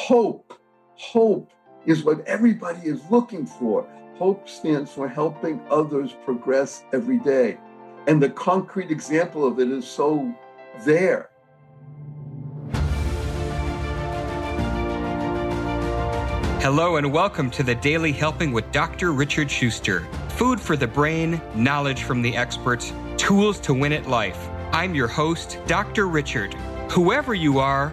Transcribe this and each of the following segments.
hope. Hope is what everybody is looking for. Hope stands for helping others progress every day. And the concrete example of it is so there. Hello, and welcome to the Daily Helping with Dr. Richard Schuster. Food for the brain, knowledge from the experts, tools to win at life. I'm your host, Dr. Richard. Whoever you are,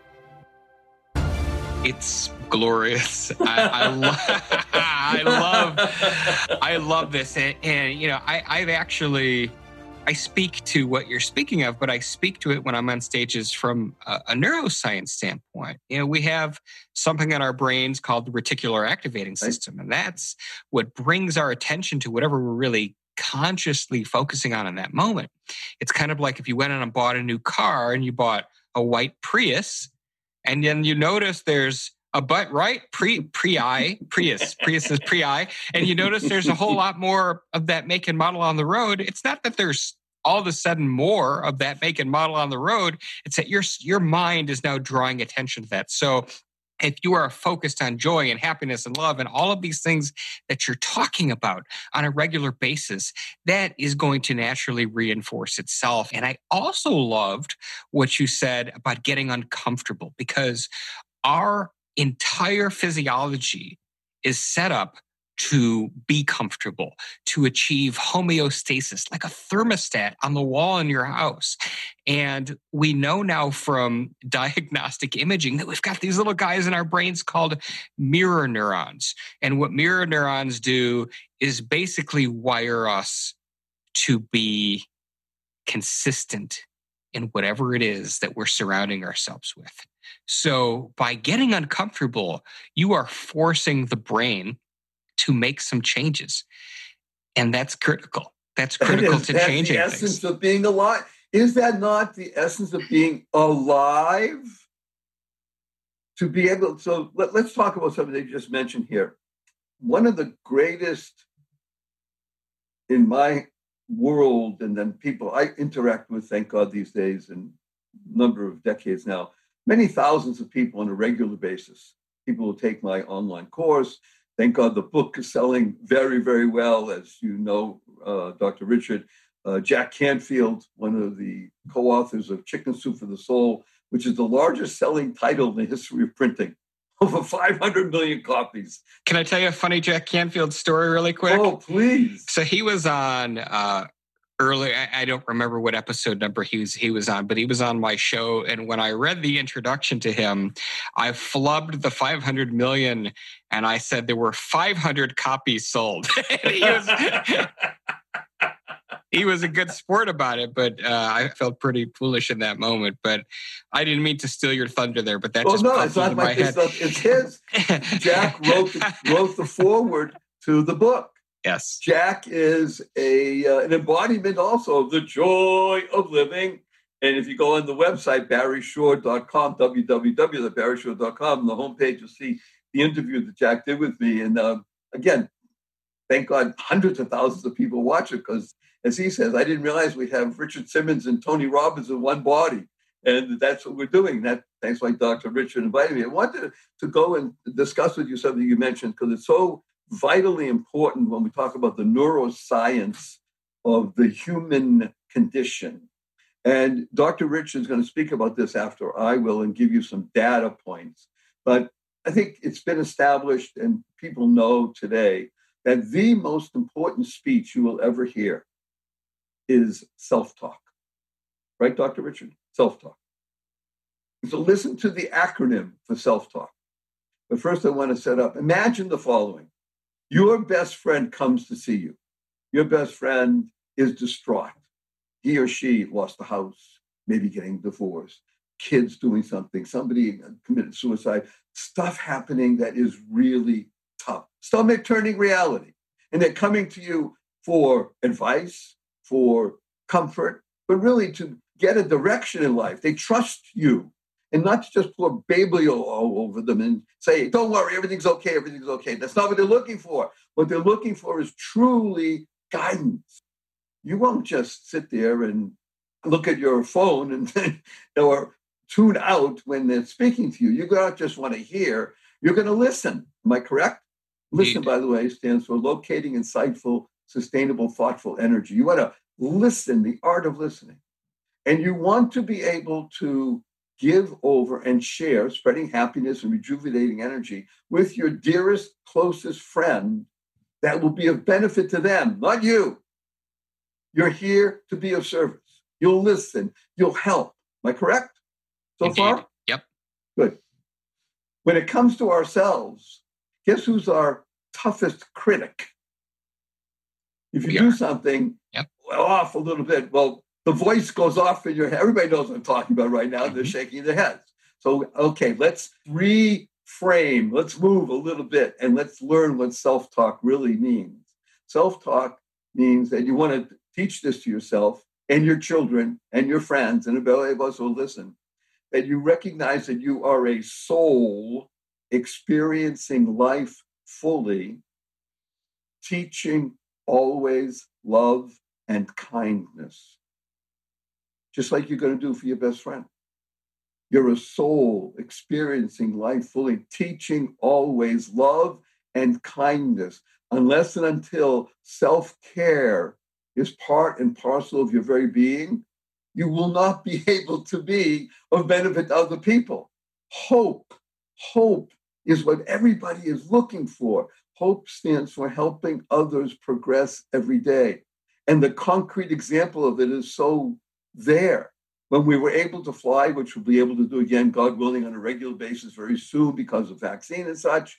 It's glorious. I, I, lo- I love, I love this, and, and you know, I, I've actually, I speak to what you're speaking of, but I speak to it when I'm on stages from a, a neuroscience standpoint. You know, we have something in our brains called the reticular activating system, and that's what brings our attention to whatever we're really consciously focusing on in that moment. It's kind of like if you went and bought a new car and you bought a white Prius and then you notice there's a but right? Pre pre i prius prius is pre i and you notice there's a whole lot more of that make and model on the road. It's not that there's all of a sudden more of that make and model on the road. It's that your your mind is now drawing attention to that. So if you are focused on joy and happiness and love and all of these things that you're talking about on a regular basis, that is going to naturally reinforce itself. And I also loved what you said about getting uncomfortable because our entire physiology is set up to be comfortable, to achieve homeostasis, like a thermostat on the wall in your house. And we know now from diagnostic imaging that we've got these little guys in our brains called mirror neurons. And what mirror neurons do is basically wire us to be consistent in whatever it is that we're surrounding ourselves with. So by getting uncomfortable, you are forcing the brain to make some changes. And that's critical. That's critical is, to that's changing the essence things. of being alive. Is that not the essence of being alive? To be able, so let, let's talk about something they just mentioned here. One of the greatest in my world, and then people I interact with, thank God, these days, and number of decades now, many thousands of people on a regular basis. People will take my online course, Thank God the book is selling very, very well, as you know, uh, Dr. Richard. Uh, Jack Canfield, one of the co authors of Chicken Soup for the Soul, which is the largest selling title in the history of printing. Over 500 million copies. Can I tell you a funny Jack Canfield story really quick? Oh, please. So he was on uh, early. I, I, don't remember what episode number he was he was on, but he was on my show. And when I read the introduction to him, I flubbed the 500 million, and I said there were 500 copies sold. he was. he was a good sport about it, but uh, I felt pretty foolish in that moment. But I didn't mean to steal your thunder there. But that well, just no, it's not my head. It's, it's his. Jack wrote the, wrote the foreword to the book. Yes. Jack is a uh, an embodiment also of the joy of living. And if you go on the website, barryshore.com, www.barryshore.com, the homepage, you'll see the interview that Jack did with me. And uh, again, thank God hundreds of thousands of people watch it because, as he says, I didn't realize we have Richard Simmons and Tony Robbins in one body. And that's what we're doing. That thanks like Dr. Richard invited me. I wanted to go and discuss with you something you mentioned because it's so vitally important when we talk about the neuroscience of the human condition. And Dr. Rich is going to speak about this after I will and give you some data points. But I think it's been established, and people know today that the most important speech you will ever hear is self talk. Right, Dr. Richard? Self talk. So listen to the acronym for self talk. But first, I want to set up imagine the following your best friend comes to see you. Your best friend is distraught. He or she lost a house, maybe getting divorced, kids doing something, somebody committed suicide, stuff happening that is really tough. Stomach turning reality. And they're coming to you for advice, for comfort, but really to get a direction in life. They trust you and not to just pour babio all over them and say, don't worry, everything's okay, everything's okay. That's not what they're looking for. What they're looking for is truly guidance. You won't just sit there and look at your phone and or tune out when they're speaking to you. You don't just want to hear, you're going to listen. Am I correct? Listen, by the way, stands for locating insightful, sustainable, thoughtful energy. You want to listen, the art of listening. And you want to be able to give over and share, spreading happiness and rejuvenating energy with your dearest, closest friend that will be of benefit to them, not you. You're here to be of service. You'll listen, you'll help. Am I correct so Indeed. far? Yep. Good. When it comes to ourselves, guess who's our toughest critic? If you We do are. something Yep. off a little bit, well, the voice goes off in your head. Everybody knows what I'm talking about right now. They're Mhm. shaking their heads. So, okay, let's reframe, let's move a little bit, and let's learn what self talk really means. Self talk means that you want to teach this to yourself and your children and your friends and everybody else who will listen that you recognize that you are a soul experiencing life fully, teaching always love and kindness, just like you're going to do for your best friend. You're a soul experiencing life fully, teaching always love and kindness, unless and until self care is part and parcel of your very being, you will not be able to be of benefit to other people. Hope, hope is what everybody is looking for. Hope stands for helping others progress every day. And the concrete example of it is so there. When we were able to fly, which we'll be able to do again, God willing, on a regular basis very soon because of vaccine and such.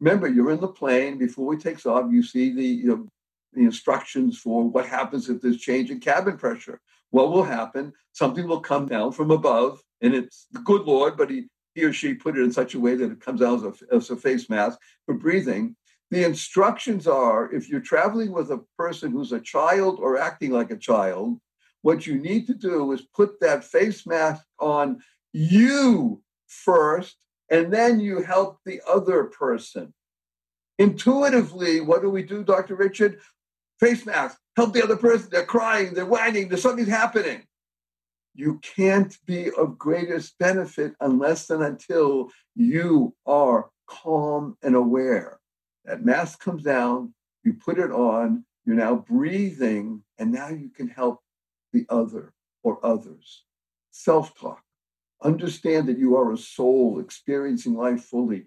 Remember, you're in the plane before it takes off. You see the you know, the instructions for what happens if there's change in cabin pressure. What will happen? Something will come down from above, and it's the good Lord, but he, he or she put it in such a way that it comes out as a, as a face mask for breathing. The instructions are if you're traveling with a person who's a child or acting like a child, what you need to do is put that face mask on you first, and then you help the other person. Intuitively, what do we do, Dr. Richard? Face mask, help the other person. They're crying, they're whining, there's something happening. You can't be of greatest benefit unless and until you are calm and aware. That mask comes down, you put it on, you're now breathing, and now you can help the other or others. Self talk. Understand that you are a soul experiencing life fully.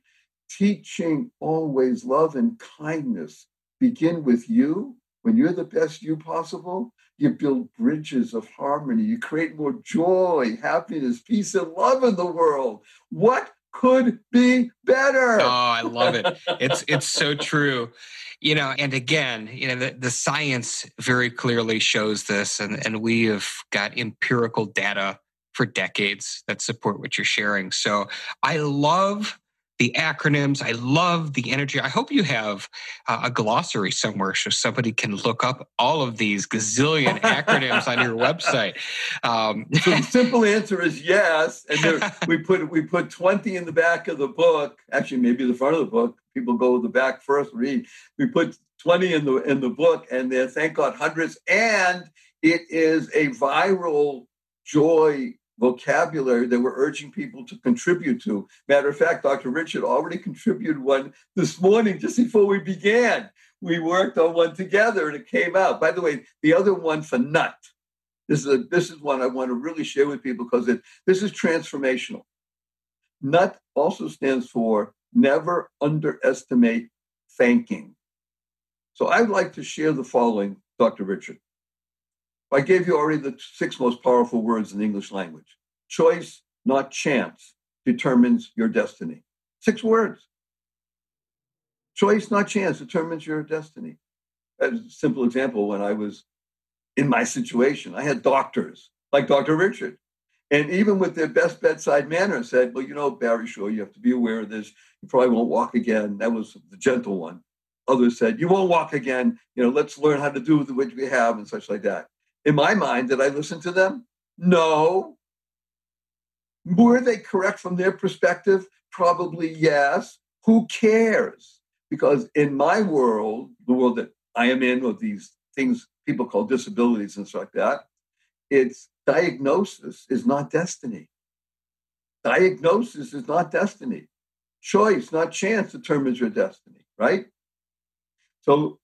Teaching always love and kindness. Begin with you. When you're the best you possible, you build bridges of harmony. You create more joy, happiness, peace, and love in the world. What could be better? Oh, I love it. It's it's so true. You know, and again, you know, the, the science very clearly shows this, and, and we have got empirical data for decades that support what you're sharing. So I love the acronyms. I love the energy. I hope you have uh, a glossary somewhere so somebody can look up all of these gazillion acronyms on your website. Um, So the simple answer is yes. And there, we put we put 20 in the back of the book. Actually, maybe the front of the book. People go to the back first, read. We put 20 in the in the book, and there, thank God, hundreds. And it is a viral joy vocabulary that we're urging people to contribute to. Matter of fact, Dr. Richard already contributed one this morning just before we began. We worked on one together and it came out. By the way, the other one for nut. This is a, this is one I want to really share with people because it this is transformational. NUT also stands for never underestimate thanking. So I'd like to share the following, Dr. Richard. I gave you already the six most powerful words in the English language. Choice, not chance, determines your destiny. Six words. Choice, not chance, determines your destiny. As a simple example, when I was in my situation, I had doctors like Dr. Richard. And even with their best bedside manner, said, Well, you know, Barry Shore, you have to be aware of this. You probably won't walk again. That was the gentle one. Others said, You won't walk again. You know, let's learn how to do the which we have and such like that. In my mind, did I listen to them? No. Were they correct from their perspective? Probably yes. Who cares? Because in my world, the world that I am in with these things people call disabilities and stuff like that, it's diagnosis is not destiny. Diagnosis is not destiny. Choice, not chance, determines your destiny, right? So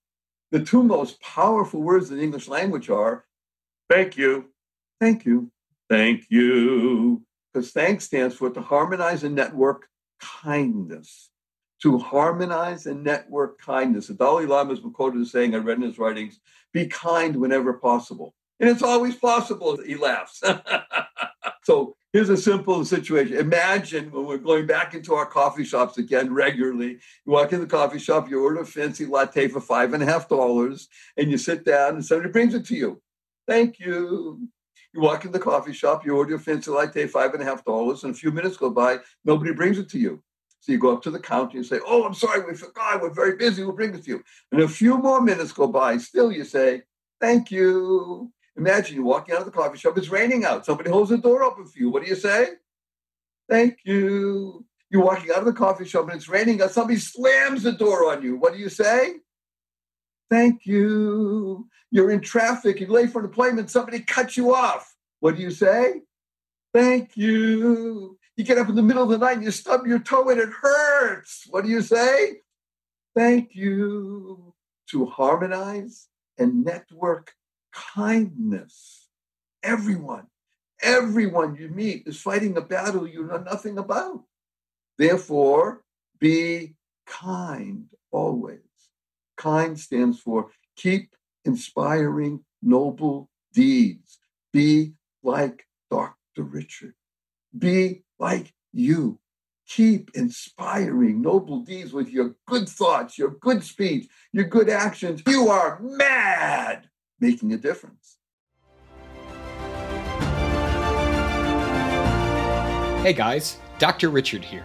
the two most powerful words in the English language are thank you, thank you, thank you. Because thanks stands for to harmonize and network kindness. To harmonize and network kindness. The Dalai Lama is quoted as saying, I read in his writings, be kind whenever possible. And it's always possible. He laughs. so here's a simple situation. Imagine when we're going back into our coffee shops again regularly. You walk in the coffee shop, you order a fancy latte for five and a half dollars, and you sit down and somebody brings it to you. Thank you. You walk in the coffee shop, you order a fancy latte, five and a half dollars, and a few minutes go by, nobody brings it to you. So you go up to the counter and say, Oh, I'm sorry, we forgot, we're very busy, we'll bring it to you. And a few more minutes go by, still you say, Thank you. Imagine you're walking out of the coffee shop, it's raining out. Somebody holds the door open for you. What do you say? Thank you. You're walking out of the coffee shop and it's raining out. Somebody slams the door on you. What do you say? Thank you. You're in traffic, you're late for an appointment, somebody cuts you off. What do you say? Thank you. You get up in the middle of the night and you stub your toe and it hurts. What do you say? Thank you. To harmonize and network kindness. Everyone, everyone you meet is fighting a battle you know nothing about. Therefore, be kind always. Kind stands for keep inspiring noble deeds. Be like Dr. Richard. Be like you. Keep inspiring noble deeds with your good thoughts, your good speech, your good actions. You are mad making a difference. Hey guys, Dr. Richard here.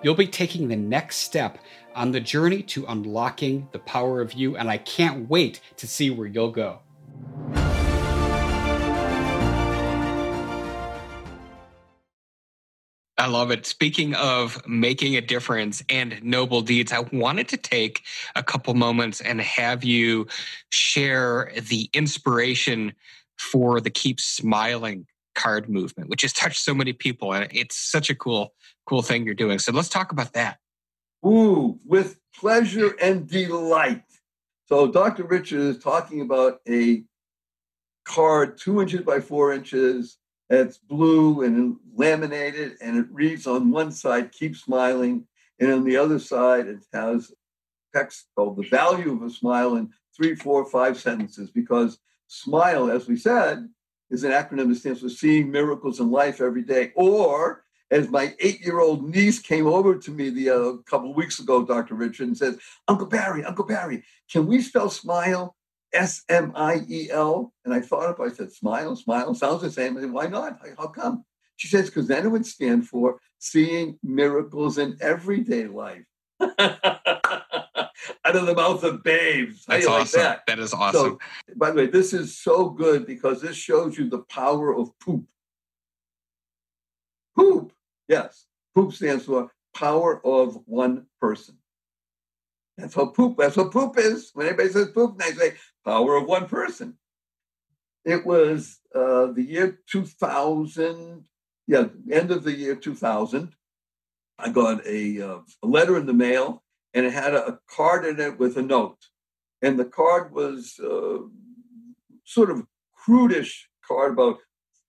You'll be taking the next step on the journey to unlocking the power of you, and I can't wait to see where you'll go. I love it. Speaking of making a difference and noble deeds, I wanted to take a couple moments and have you share the inspiration for the Keep Smiling card movement, which has touched so many people. And it's such a cool, cool thing you're doing. So let's talk about that. Ooh, with pleasure and delight. So Dr. Richard is talking about a card two inches by four inches it's blue and laminated, and it reads on one side, keep smiling, and on the other side, it has text called the value of a smile in three, four, five sentences, because SMILE, as we said, is an acronym that stands for seeing miracles in life every day. Or, as my eight year old niece came over to me the uh, couple of weeks ago, Dr. Richard, and says, Uncle Barry, Uncle Barry, can we spell smile S M I E L. And I thought it, I said, smile, smile, sounds the same. I said, why not? How come? She says, because then it would stand for seeing miracles in everyday life. Out of the mouth of babes. That's awesome. Like that? that is awesome. So, by the way, this is so good because this shows you the power of poop. Poop, yes. Poop stands for power of one person. That's what poop. That's what poop is. When anybody says poop, they say power of one person. It was uh, the year 2000. Yeah, end of the year 2000. I got a, uh, a letter in the mail, and it had a, a, card in it with a note, and the card was uh, sort of crudish card, about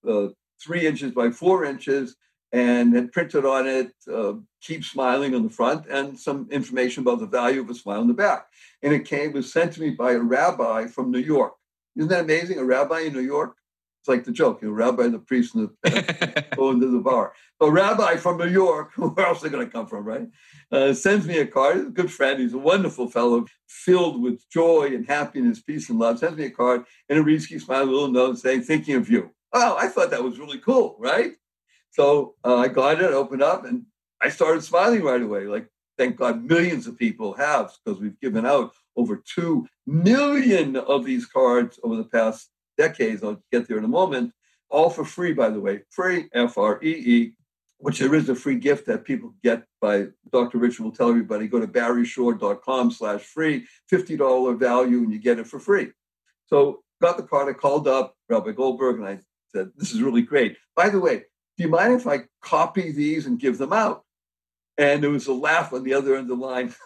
uh, three inches by four inches, and had printed on it, uh, keep smiling on the front and some information about the value of a smile on the back. And it came, was sent to me by a rabbi from New York. Isn't that amazing? A rabbi in New York? It's like the joke, you know, rabbi, the priest, and the go into the bar. A rabbi from New York, where else are they going to come from, right? Uh, sends me a card. He's a good friend. He's a wonderful fellow, filled with joy and happiness, peace and love. Sends me a card, and it reads, keep smiling, a little note saying, thinking of you. Oh, I thought that was really cool, right? So uh, I got it, opened up, and I started smiling right away. Like, thank God, millions of people have because we've given out over 2 million of these cards over the past decades. I'll get there in a moment. All for free, by the way. Free, F R E E, which there is a free gift that people get by Dr. Richard will tell everybody. Go to barryshore.com slash free, $50 value, and you get it for free. So got the card. I called up Rabbi Goldberg and I said, This is really great. By the way, do you mind if I copy these and give them out? And there was a laugh on the other end of the line.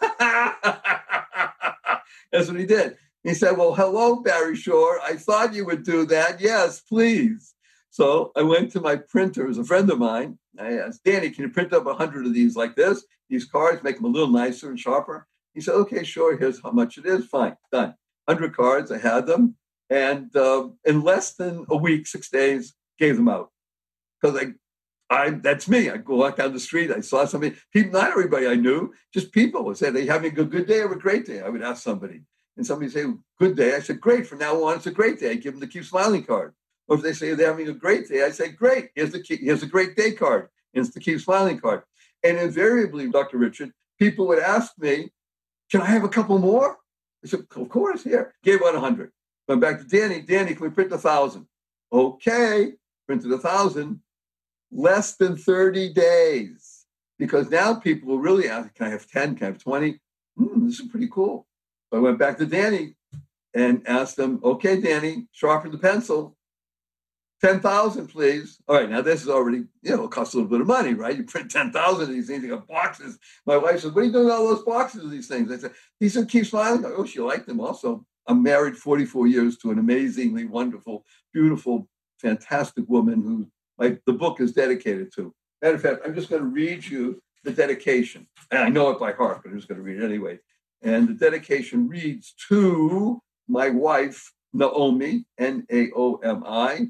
That's what he did. He said, Well, hello, Barry Shore. I thought you would do that. Yes, please. So I went to my printer, as a friend of mine. I asked, Danny, can you print up 100 of these like this? These cards, make them a little nicer and sharper. He said, Okay, sure. Here's how much it is. Fine, done. 100 cards. I had them. And uh, in less than a week, six days, gave them out. Because I I, that's me. I go walk down the street. I saw somebody. People, not everybody I knew, just people would say, "They having a good day or a great day?" I would ask somebody, and somebody say, "Good day." I said, "Great." From now on, it's a great day. I give them the keep smiling card. Or if they say they're having a great day, I say, "Great." Here's the keep, here's a great day card. It's the keep smiling card. And invariably, Dr. Richard, people would ask me, "Can I have a couple more?" I said, "Of course." Here, gave out a hundred. Went back to Danny. Danny, can we print a thousand? Okay, printed a thousand less than 30 days. Because now people will really ask, can I have 10? Can I have 20? Hmm, this is pretty cool. So I went back to Danny and asked him, okay, Danny, sharpen the pencil. 10,000, please. All right, now this is already, you know, it costs a little bit of money, right? You print 10,000 of these things, you got boxes. My wife says, What are you doing with all those boxes of these things? I said, He said, Keep smiling. Oh, she liked them also. I'm married 44 years to an amazingly wonderful, beautiful, fantastic woman who like the book is dedicated to. Matter of fact, I'm just going to read you the dedication. And I know it by heart, but I'm just going to read it anyway. And the dedication reads to my wife, Naomi, N A O M I,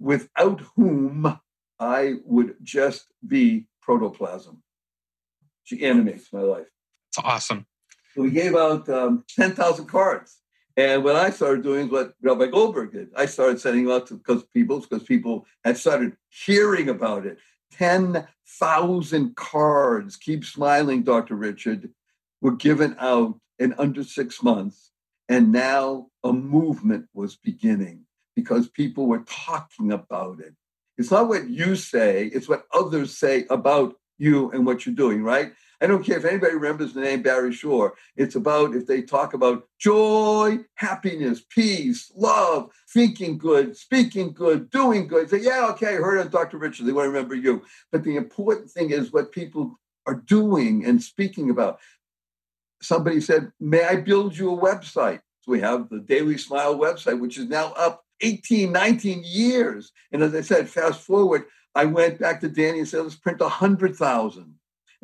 without whom I would just be protoplasm. She animates my life. It's awesome. So we gave out um, 10,000 cards. And what I started doing is what Rabbi Goldberg did. I started sending out to because people because people had started hearing about it. Ten thousand cards. Keep smiling, Dr. Richard. Were given out in under six months, and now a movement was beginning because people were talking about it. It's not what you say; it's what others say about you and what you're doing. Right? I don't care if anybody remembers the name Barry Shore. It's about if they talk about joy, happiness, peace, love, thinking good, speaking good, doing good. Say, yeah, okay, I heard of Dr. Richard. They want to remember you. But the important thing is what people are doing and speaking about. Somebody said, May I build you a website? So we have the Daily Smile website, which is now up 18, 19 years. And as I said, fast forward, I went back to Danny and said, let's print 100,000.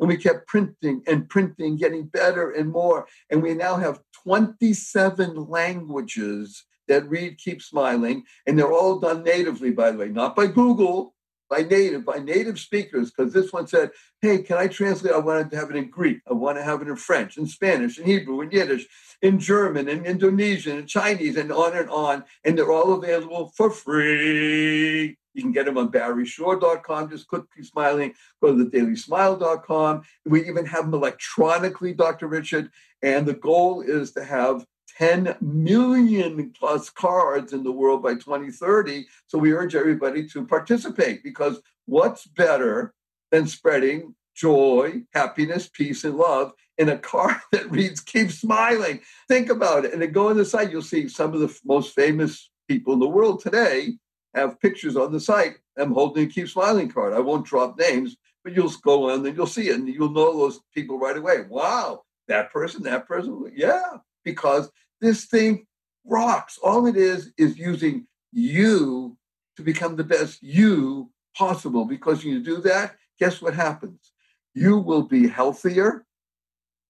And we kept printing and printing, getting better and more. And we now have 27 languages that read Keep Smiling. And they're all done natively, by the way, not by Google, by native, by native speakers. Because this one said, hey, can I translate? I wanted to have it in Greek. I want to have it in French, in Spanish, in Hebrew, in Yiddish, in German, in Indonesian, in Chinese, and on and on. And they're all available for free. You can get them on barryshore.com. Just click Keep Smiling. Go to the thedailysmile.com. We even have them electronically, Dr. Richard. And the goal is to have 10 million plus cards in the world by 2030. So we urge everybody to participate because what's better than spreading joy, happiness, peace, and love in a card that reads Keep Smiling? Think about it. And then go on the site, you'll see some of the most famous people in the world today have pictures on the site. I'm holding a Keep Smiling card. I won't drop names, but you'll go on and you'll see it and you'll know those people right away. Wow, that person, that person. Yeah, because this thing rocks. All it is is using you to become the best you possible because when you do that, guess what happens? You will be healthier,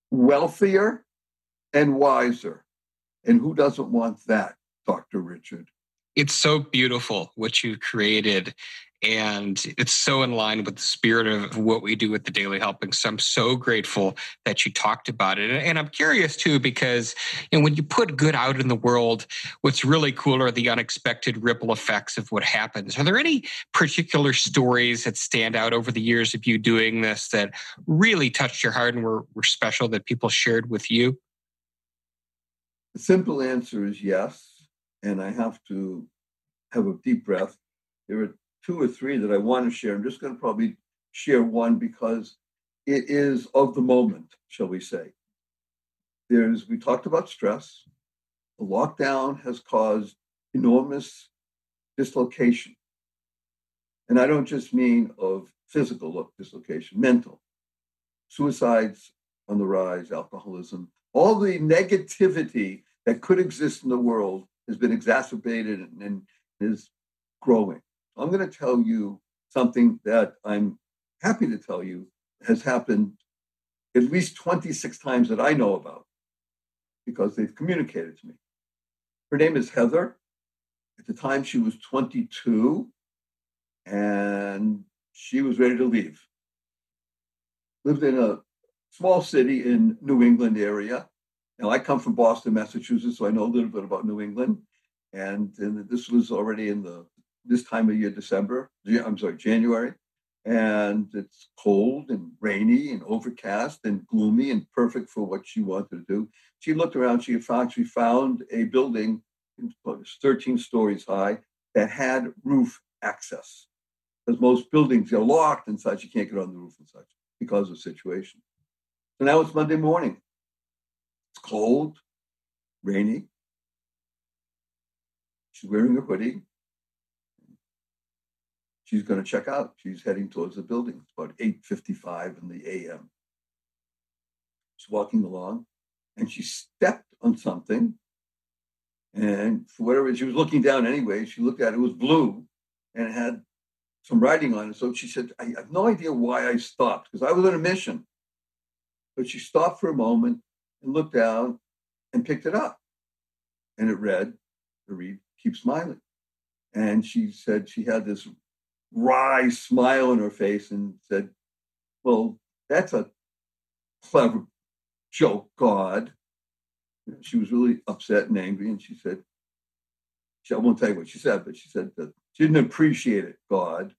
wealthier, and wiser. And who doesn't want that, Dr. Richard? It's so beautiful what you've created and it's so in line with the spirit of what we do with the daily helping so i'm so grateful that you talked about it. And i'm curious too because you know, when you put good out in the world what's really cool are the unexpected ripple effects of what happens. Are there any particular stories that stand out over the years of you doing this that really touched your heart and were, were special that people shared with you? The simple answer is yes. And i have to have a deep breath there are two or three that I want to share. I'm just going to probably share one because it is of the moment, shall we say. There's, we talked about stress. The lockdown has caused enormous dislocation. And I don't just mean of physical dislocation, mental. Suicides on the rise, alcoholism, all the negativity that could exist in the world has been exacerbated and, is growing. I'm going to tell you something that I'm happy to tell you has happened at least 26 times that I know about because they've communicated to me. Her name is Heather. At the time, she was 22 and she was ready to leave. Lived in a small city in New England area. Now, I come from Boston, Massachusetts, so I know a little bit about New England. And, and this was already in the this time of year, December, I'm sorry, January, and it's cold and rainy and overcast and gloomy and perfect for what she wanted to do. She looked around, she found she found a building 13 stories high that had roof access. Because most buildings are locked and such, you can't get on the roof and such because of the situation. So now it's Monday morning. It's cold, rainy. She's wearing a hoodie she's going to check out. She's heading towards the building. It's about 8.55 in the a.m. She's walking along and she stepped on something. And for whatever, she was looking down anyway. She looked at it, it was blue and it had some writing on it. So she said, I have no idea why I stopped because I was on a mission. But she stopped for a moment and looked down and picked it up. And it read, to read, keep smiling. And she said she had this wry smile on her face and said, Well, that's a clever joke, God. She was really upset and angry, and she said, I won't tell you what she said, but she said that she didn't appreciate it, God.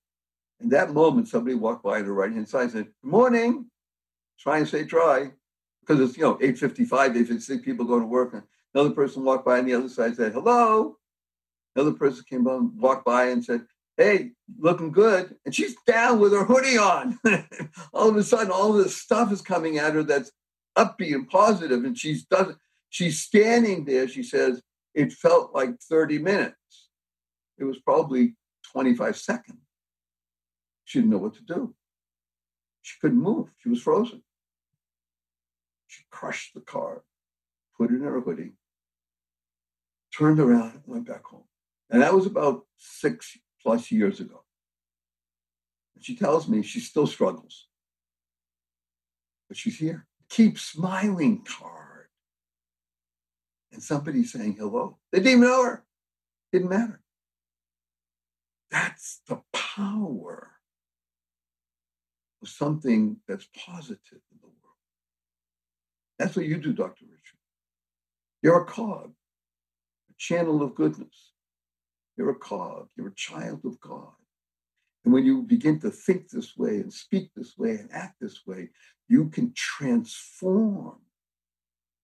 In that moment, somebody walked by the right hand side and said, Good morning. Try and say try. Because it's, you know, 8.55, 8.56, people go to work. And another person walked by on the other side and said, hello. Another person came on, walked by and said, hey, looking good. And she's down with her hoodie on. all of a sudden, all this stuff is coming at her that's upbeat and positive. positive, and she's does she's standing there. She says, it felt like 30 minutes. It was probably 25 seconds. She didn't know what to do. She couldn't move. She was frozen. She crushed the car, put it in her hoodie, turned around, and went back home. And that was about six plus years ago. And she tells me she still struggles, but she's here. Keep smiling card. And somebody saying hello. They didn't even know her. Didn't matter. That's the power of something that's positive in the world. That's what you do, Dr. Richard. You're a cog, a channel of goodness. You're a cog, you're a child of God. And when you begin to think this way and speak this way and act this way, you can transform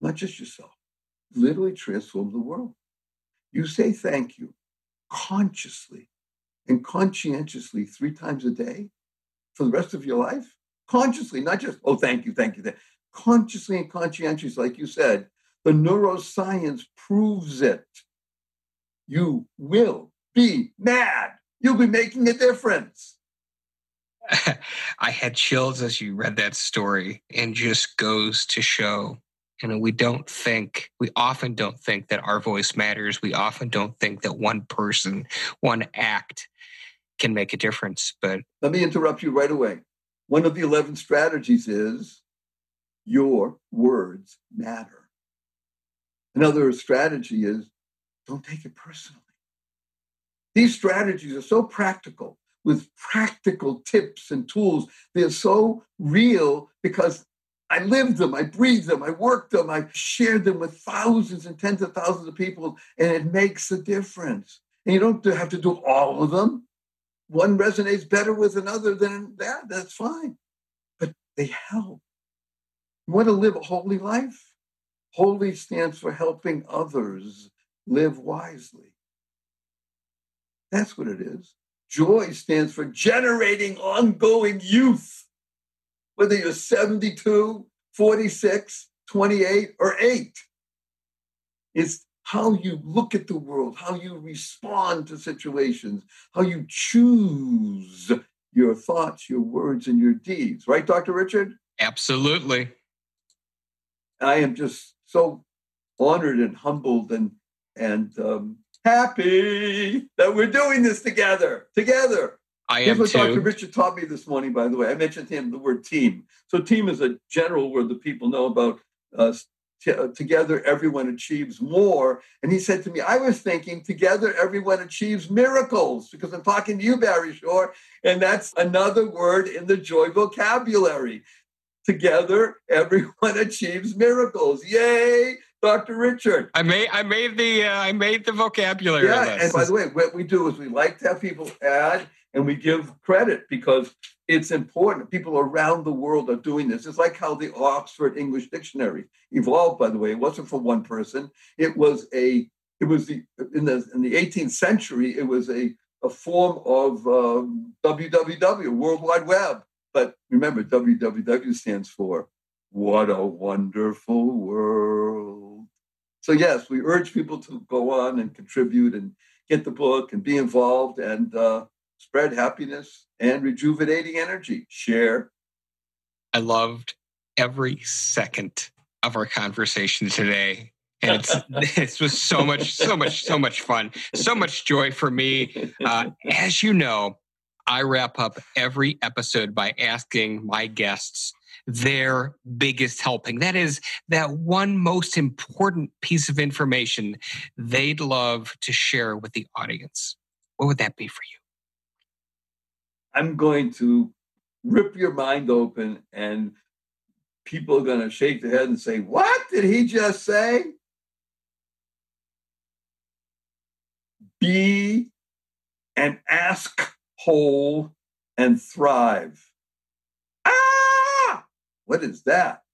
not just yourself, literally transform the world. You say thank you consciously and conscientiously three times a day for the rest of your life. Consciously, not just, oh, thank you, thank you. Thank Consciously and conscientiously, like you said, the neuroscience proves it you will be mad. You'll be making a difference. I had chills as you read that story and just goes to show you know we don't think we often don't think that our voice matters we often don't think that one person one act can make a difference. But let me interrupt you right away. One of the 11 strategies is your words matter. Another strategy is don't take it personally. These strategies are so practical with practical tips and tools. They're so real because I lived them, I breathed them, I worked them, I shared them with thousands and tens of thousands of people, and it makes a difference. And you don't have to do all of them. One resonates better with another than that, that's fine. But they help. You want to live a holy life? Holy stands for helping others live wisely. That's what it is. Joy stands for generating ongoing youth. Whether you're 72, 46, 28, or 8. It's how you look at the world, how you respond to situations, how you choose your thoughts, your words, and your deeds. Right, Dr. Richard? Absolutely. I am just so honored and humbled and and um, happy that we're doing this together. Together. I Here's am what too. Dr. Richard taught me this morning, by the way. I mentioned to him the word team. So, team is a general word that people know about. Uh, t- uh, together, everyone achieves more. And he said to me, I was thinking, together, everyone achieves miracles, because I'm talking to you, Barry Shore. And that's another word in the joy vocabulary. Together, everyone achieves miracles. Yay! Dr. Richard. I made I made the uh, I made the vocabulary Yeah, list. and by the way, what we do is we like to have people add and we give credit because it's important. People around the world are doing this. It's like how the Oxford English Dictionary evolved, by the way. It wasn't for one person. It was a it was the in the in the 18th century, it was a a form of um, www, World Wide Web. But remember, www stands for what a wonderful world. So, yes, we urge people to go on and contribute and get the book and be involved and uh, spread happiness and rejuvenating energy. Share. I loved every second of our conversation today. And it's this was so much, so much, so much fun, so much joy for me. Uh, as you know, I wrap up every episode by asking my guests their biggest helping. That is that one most important piece of information they'd love to share with the audience. What would that be for you? I'm going to rip your mind open, and people are going to shake their head and say, What did he just say? Be an ask hole and thrive. What is that?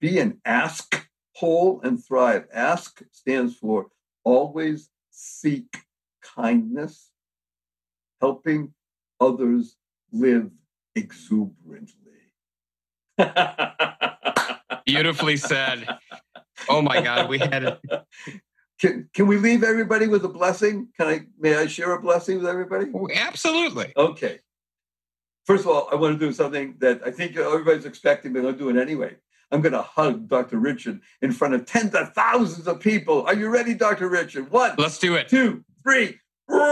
Be an ask hole and thrive. Ask stands for always seek kindness, helping others live exuberantly. Beautifully said. Oh my God, we had it. Can, can we leave everybody with a blessing? Can I may I share a blessing with everybody? Absolutely. Okay. First of all, I want to do something that I think everybody's expecting, but I'll do it anyway. I'm going to hug Dr. Richard in front of tens of thousands of people. Are you ready, Dr. Richard? One, Let's do it. two, three. and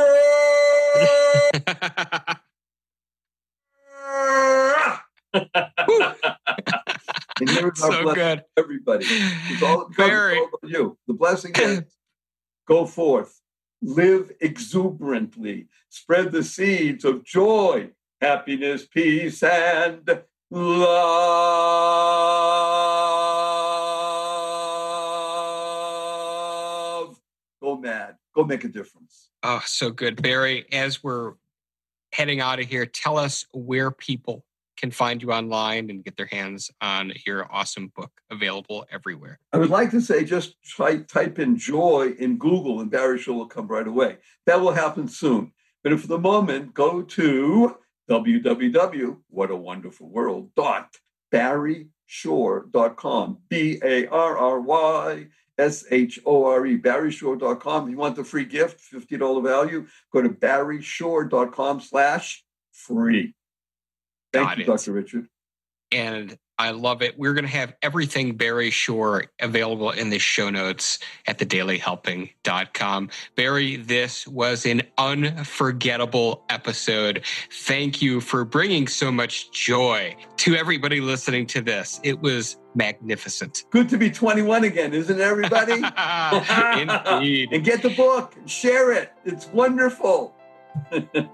here's our so blessing, good. everybody. It's all, it's all about you. The blessing is go forth, live exuberantly, spread the seeds of joy, happiness, peace, and love. Go mad. Go make a difference. Oh, so good. Barry, as we're heading out of here, tell us where people can find you online and get their hands on your awesome book available everywhere. I would like to say just try type in joy in Google and Barry Shore will come right away. That will happen soon. But for the moment, go to www.whatawonderfulworld.barryshore.com. B A R R Y S H O R E, barryshore.com. If you want the free gift, $50 value, go to barryshore.com slash free. Thank Got you, it. Dr. Richard. And I love it. We're going to have everything Barry Shore available in the show notes at thedailyhelping.com. Barry, this was an unforgettable episode. Thank you for bringing so much joy to everybody listening to this. It was magnificent. Good to be 21 again, isn't it, everybody? Indeed. and get the book, share it. It's wonderful.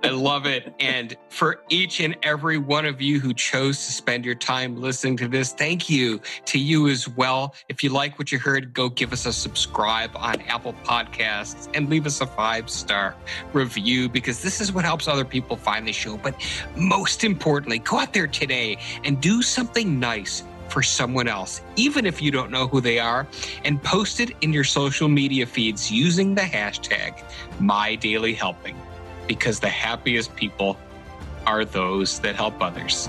I love it. And for each and every one of you who chose to spend your time listening to this, thank you to you as well. If you like what you heard, go give us a subscribe on Apple Podcasts and leave us a five star review because this is what helps other people find the show. But most importantly, go out there today and do something nice for someone else, even if you don't know who they are, and post it in your social media feeds using the hashtag MyDailyHelping because the happiest people are those that help others.